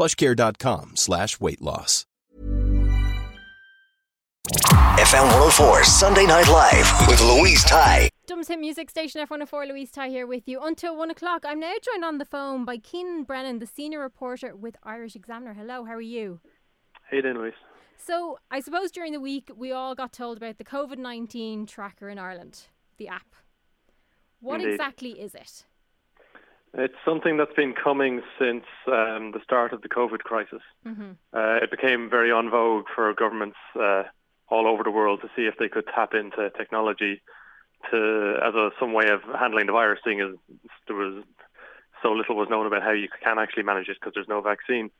plushcare.com slash weight loss. FM 104 Sunday Night Live with Louise Ty. Dubs Hit Music Station F104 Louise Ty here with you until one o'clock. I'm now joined on the phone by Cianan Brennan, the senior reporter with Irish Examiner. Hello, how are you? How you doing, Louise? So, I suppose during the week we all got told about the COVID 19 tracker in Ireland, the app. What Indeed. exactly is it? It's something that's been coming since um, the start of the COVID crisis. Mm-hmm. Uh, it became very on vogue for governments uh, all over the world to see if they could tap into technology to as a some way of handling the virus, seeing as there was so little was known about how you can actually manage it because there's no vaccine.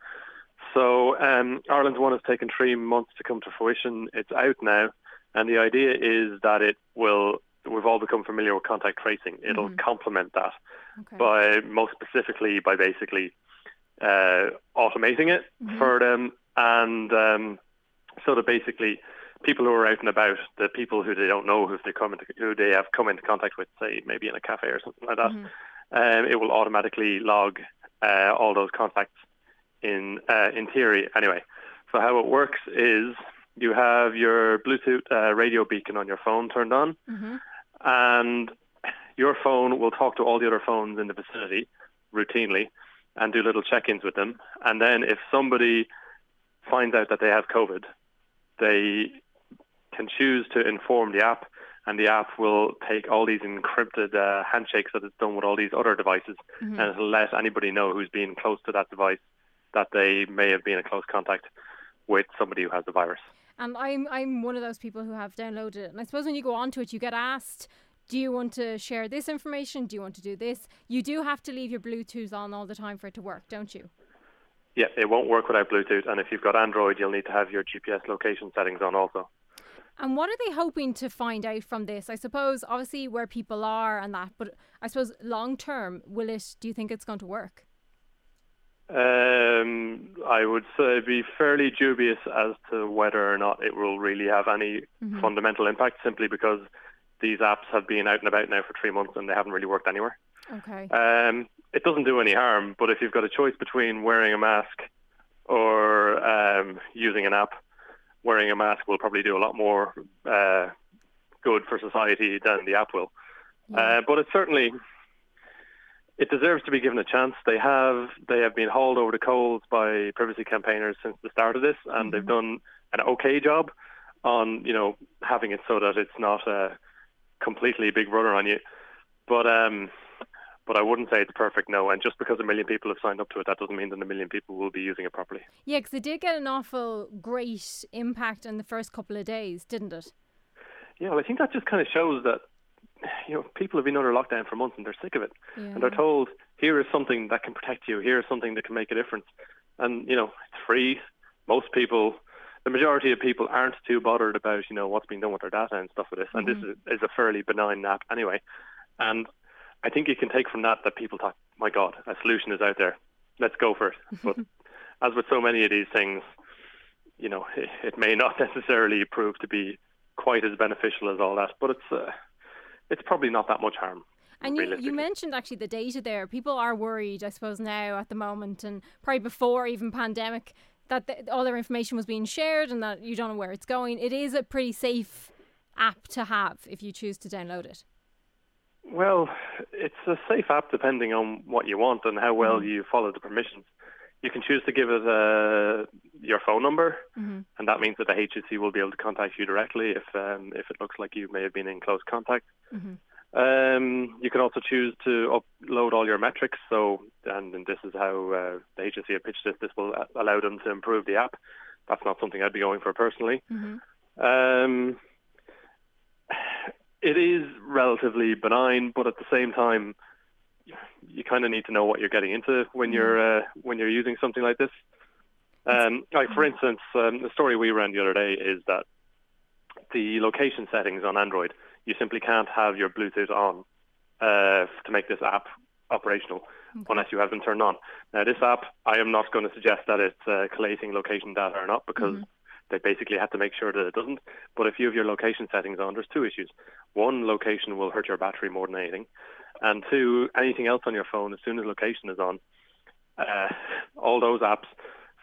So um, Ireland's one has taken three months to come to fruition. It's out now, and the idea is that it will. We've all become familiar with contact tracing. It'll Mhm. complement that Okay. by most specifically by basically uh, automating it Mhm. for them, and um, so that basically people who are out and about, the people who they don't know who they come into, who they have come into contact with, say maybe in a cafe or something like that, Mhm. um, it will automatically log uh, all those contacts in uh, in theory anyway. So how it works is you have your Bluetooth uh, radio beacon on your phone turned on, Mhm. And your phone will talk to all the other phones in the vicinity routinely and do little check-ins with them. And then if somebody finds out that they have COVID, they can choose to inform the app, and the app will take all these encrypted uh, handshakes that it's done with all these other devices, Mhm. and it'll let anybody know who's been close to that device that they may have been in close contact with somebody who has the virus. And I'm I'm one of those people who have downloaded it. And I suppose when you go onto it, you get asked, "Do you want to share this information? Do you want to do this?" You do have to leave your Bluetooth on all the time for it to work, don't you? Yeah, it won't work without Bluetooth, and if you've got Android, you'll need to have your GPS location settings on also. And what are they hoping to find out from this? I suppose obviously where people are and that, but I suppose long term, will it? Do you think it's going to work? Um, I would say be fairly dubious as to whether or not it will really have any Mhm. fundamental impact, simply because these apps have been out and about now for three months and they haven't really worked anywhere. Okay. Um, it doesn't do any harm, but if you've got a choice between wearing a mask or um, using an app, wearing a mask will probably do a lot more uh, good for society than the app will. Uh, but it's certainly it deserves to be given a chance. They have they have been hauled over the coals by privacy campaigners since the start of this, and they've done an okay job on you know having it so that it's not a completely big brother on you. But um, but I wouldn't say it's perfect. No, and just because a million people have signed up to it, that doesn't mean that a million people will be using it properly. Yeah, because it did get an awful great impact in the first couple of days, didn't it? Yeah, well, I think that just kind of shows that you know people have been under lockdown for months and they're sick of it, Yeah. and they're told here is something that can protect you, here is something that can make a difference, and you know it's free. Most people, the majority of people, aren't too bothered about you know what's being done with their data and stuff with this, and this is, is a fairly benign app anyway, and I think you can take from that that people thought, my God, a solution is out there, let's go for it. But as with so many of these things, you know, it, it may not necessarily prove to be quite as beneficial as all that, but it's uh, it's probably not that much harm. And you, you mentioned actually the data there. People are worried, I suppose, now at the moment, and probably before even pandemic, that the, all their information was being shared and that you don't know where it's going. It is a pretty safe app to have if you choose to download it. Well, it's a safe app depending on what you want and how well mm. you follow the permissions. You can choose to give it uh, your phone number, Mm-hmm. and that means that the HSE will be able to contact you directly if um, if it looks like you may have been in close contact. Mm-hmm. Um, you can also choose to upload all your metrics. So, and, and this is how uh, the HSE have pitched this. This will allow them to improve the app. That's not something I'd be going for personally. Mm-hmm. Um, it is relatively benign, but at the same time, you kind of need to know what you're getting into when you're uh, when you're using something like this. Um, like for instance, um, the story we ran the other day is that the location settings on Android, you simply can't have your Bluetooth on uh, to make this app operational unless you have them turned on. Now, this app, I am not going to suggest that it's uh, collating location data or not because they basically have to make sure that it doesn't. But if you have your location settings on, there's two issues. One, location will hurt your battery more than anything. And two, anything else on your phone, as soon as location is on, uh, all those apps,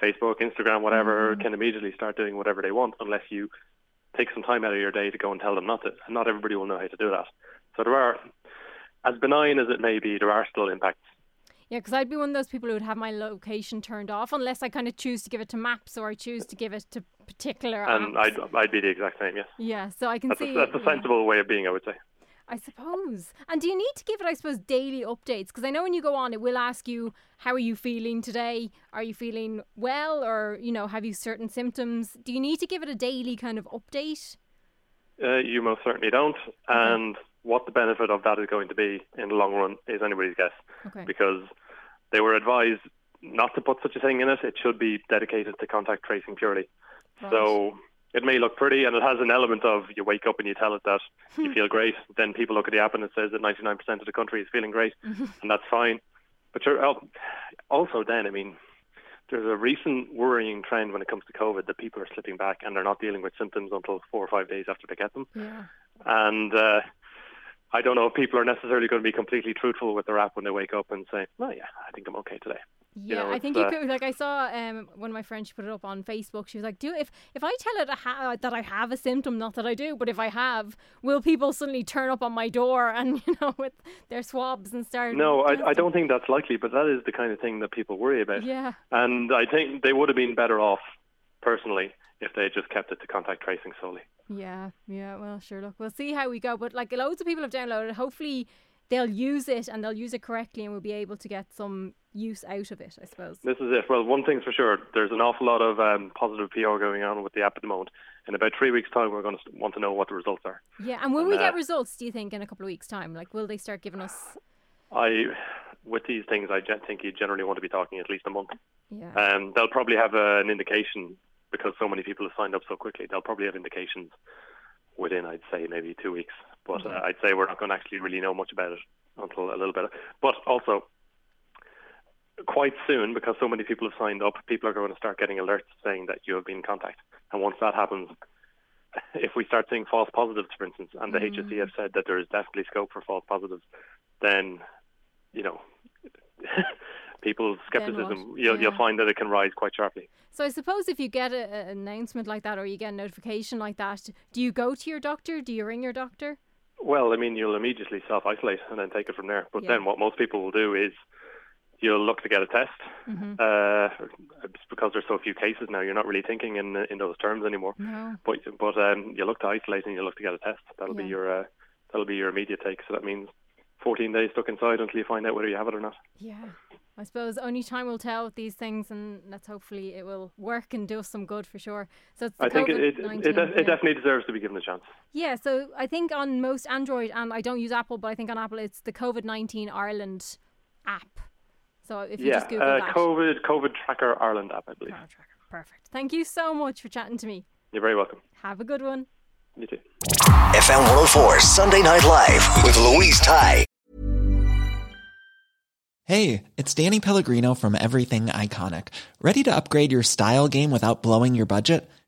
Facebook, Instagram, whatever, can immediately start doing whatever they want unless you take some time out of your day to go and tell them not to. And not everybody will know how to do that. So there are, as benign as it may be, there are still impacts. Yeah, because I'd be one of those people who would have my location turned off unless I kind of choose to give it to maps or I choose to give it to particular And apps. I'd, I'd be the exact same, yes. yeah, so I can That's see. a, that's a yeah. sensible way of being, I would say. I suppose. And do you need to give it, I suppose, daily updates? Because I know when you go on, it will ask you, how are you feeling today? Are you feeling well? Or, you know, have you certain symptoms? Do you need to give it a daily kind of update? Uh, you most certainly don't. And what the benefit of that is going to be in the long run is anybody's guess. Okay. Because they were advised not to put such a thing in it. It should be dedicated to contact tracing purely. So it may look pretty, and it has an element of you wake up and you tell it that you feel great. Then people look at the app and it says that 99% of the country is feeling great, and that's fine. But you're also then, I mean, there's a recent worrying trend when it comes to COVID that people are slipping back and they're not dealing with symptoms until four or five days after they get them. Yeah. And uh, I don't know if people are necessarily going to be completely truthful with their app when they wake up and say, "Oh yeah, I think I'm okay today." Yeah, know, I think you uh, could. Like I saw um, one of my friends she put it up on Facebook. She was like, "Do if if I tell it a ha- that I have a symptom, not that I do, but if I have, will people suddenly turn up on my door and you know with their swabs and start?" No, I, I don't think that's likely, but that is the kind of thing that people worry about. Yeah. And I think they would have been better off, personally, if they had just kept it to contact tracing solely. Yeah, yeah. Well, sure. Look, we'll see how we go. But like, loads of people have downloaded. it. Hopefully, they'll use it and they'll use it correctly, and we'll be able to get some use out of it. I suppose. This is it. Well, one thing's for sure, there's an awful lot of um, positive PR going on with the app at the moment. In about three weeks' time, we're going to want to know what the results are. Yeah. And will we Uh, get results? Do you think in a couple of weeks' time? Like, will they start giving us? I, with these things, I think you generally want to be talking at least a month. Yeah. Um, they'll probably have uh, an indication because so many people have signed up so quickly. They'll probably have indications within, I'd say, maybe two weeks. But uh, I'd say we're not going to actually really know much about it until a little bit. But also, quite soon, because so many people have signed up, people are going to start getting alerts saying that you have been in contact. And once that happens, if we start seeing false positives, for instance, and the mm. HSE have said that there is definitely scope for false positives, then, you know, people's skepticism, you'll, Yeah. you'll find that it can rise quite sharply. So I suppose if you get a, an announcement like that or you get a notification like that, do you go to your doctor? Do you ring your doctor? Well, I mean, you'll immediately self-isolate and then take it from there. But Yeah. then what most people will do is you'll look to get a test. Mm-hmm. Uh, because there's so few cases now, you're not really thinking in in those terms anymore. No. But but um, you look to isolate and you look to get a test. That'll be your uh, that'll be your immediate take. So that means 14 days stuck inside until you find out whether you have it or not. Yeah. I suppose only time will tell with these things, and let's hopefully it will work and do us some good for sure. So it's the I think it it, COVID-19, it, it definitely deserves to be given a chance. Yeah, so I think on most Android, and I don't use Apple, but I think on Apple it's the COVID 19 Ireland app. So if you yeah, just Google uh, that. COVID COVID Tracker Ireland app, I believe. Power Tracker. Perfect. Thank you so much for chatting to me. You're very welcome. Have a good one. You too. FM 104 Sunday Night Live with Louise Ty. Hey, it's Danny Pellegrino from Everything Iconic. Ready to upgrade your style game without blowing your budget?